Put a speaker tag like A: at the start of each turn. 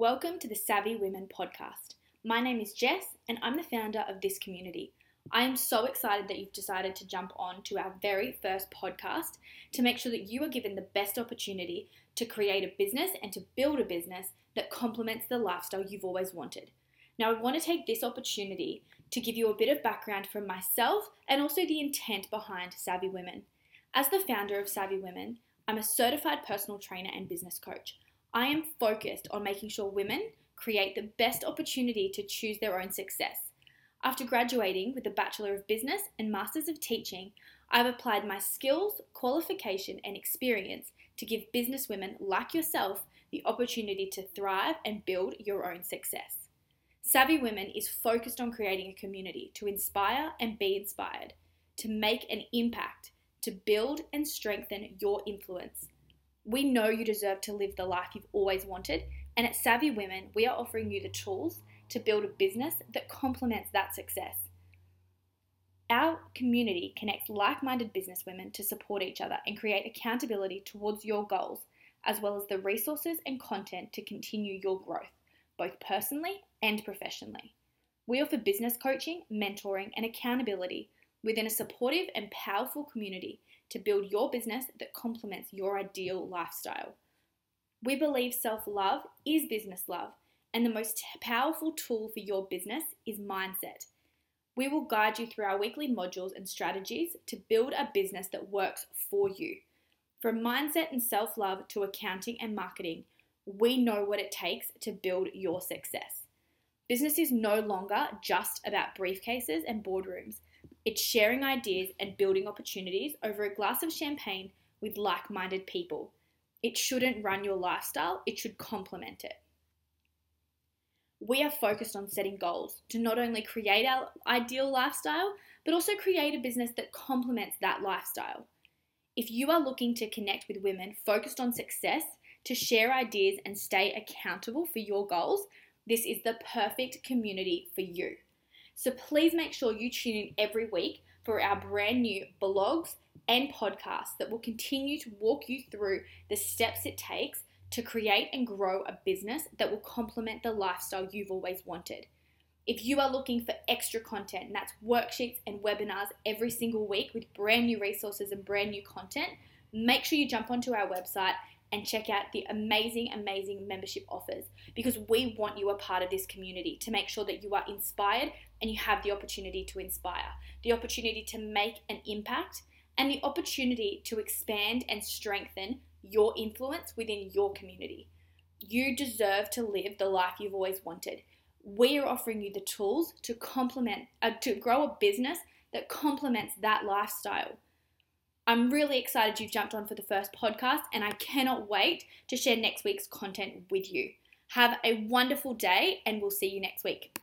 A: Welcome to the Savvy Women podcast. My name is Jess, and I'm the founder of this community. I am so excited that you've decided to jump on to our very first podcast to make sure that you are given the best opportunity to create a business and to build a business that complements the lifestyle you've always wanted. Now, I want to take this opportunity to give you a bit of background from myself and also the intent behind Savvy Women. As the founder of Savvy Women, I'm a certified personal trainer and business coach. I am focused on making sure women create the best opportunity to choose their own success. After graduating with a Bachelor of Business and Masters of Teaching, I've applied my skills, qualification, and experience to give businesswomen like yourself the opportunity to thrive and build your own success. Savvy Women is focused on creating a community to inspire and be inspired, to make an impact, to build and strengthen your influence we know you deserve to live the life you've always wanted, and at Savvy Women, we are offering you the tools to build a business that complements that success. Our community connects like minded business women to support each other and create accountability towards your goals, as well as the resources and content to continue your growth, both personally and professionally. We offer business coaching, mentoring, and accountability within a supportive and powerful community to build your business that complements your ideal lifestyle. We believe self love is business love, and the most powerful tool for your business is mindset. We will guide you through our weekly modules and strategies to build a business that works for you. From mindset and self love to accounting and marketing, we know what it takes to build your success. Business is no longer just about briefcases and boardrooms. It's sharing ideas and building opportunities over a glass of champagne with like minded people. It shouldn't run your lifestyle, it should complement it. We are focused on setting goals to not only create our ideal lifestyle, but also create a business that complements that lifestyle. If you are looking to connect with women focused on success, to share ideas and stay accountable for your goals, this is the perfect community for you. So please make sure you tune in every week for our brand new blogs and podcasts that will continue to walk you through the steps it takes to create and grow a business that will complement the lifestyle you've always wanted. If you are looking for extra content, that's worksheets and webinars every single week with brand new resources and brand new content, make sure you jump onto our website and check out the amazing, amazing membership offers because we want you a part of this community to make sure that you are inspired and you have the opportunity to inspire, the opportunity to make an impact, and the opportunity to expand and strengthen your influence within your community. You deserve to live the life you've always wanted. We are offering you the tools to complement, uh, to grow a business that complements that lifestyle. I'm really excited you've jumped on for the first podcast, and I cannot wait to share next week's content with you. Have a wonderful day, and we'll see you next week.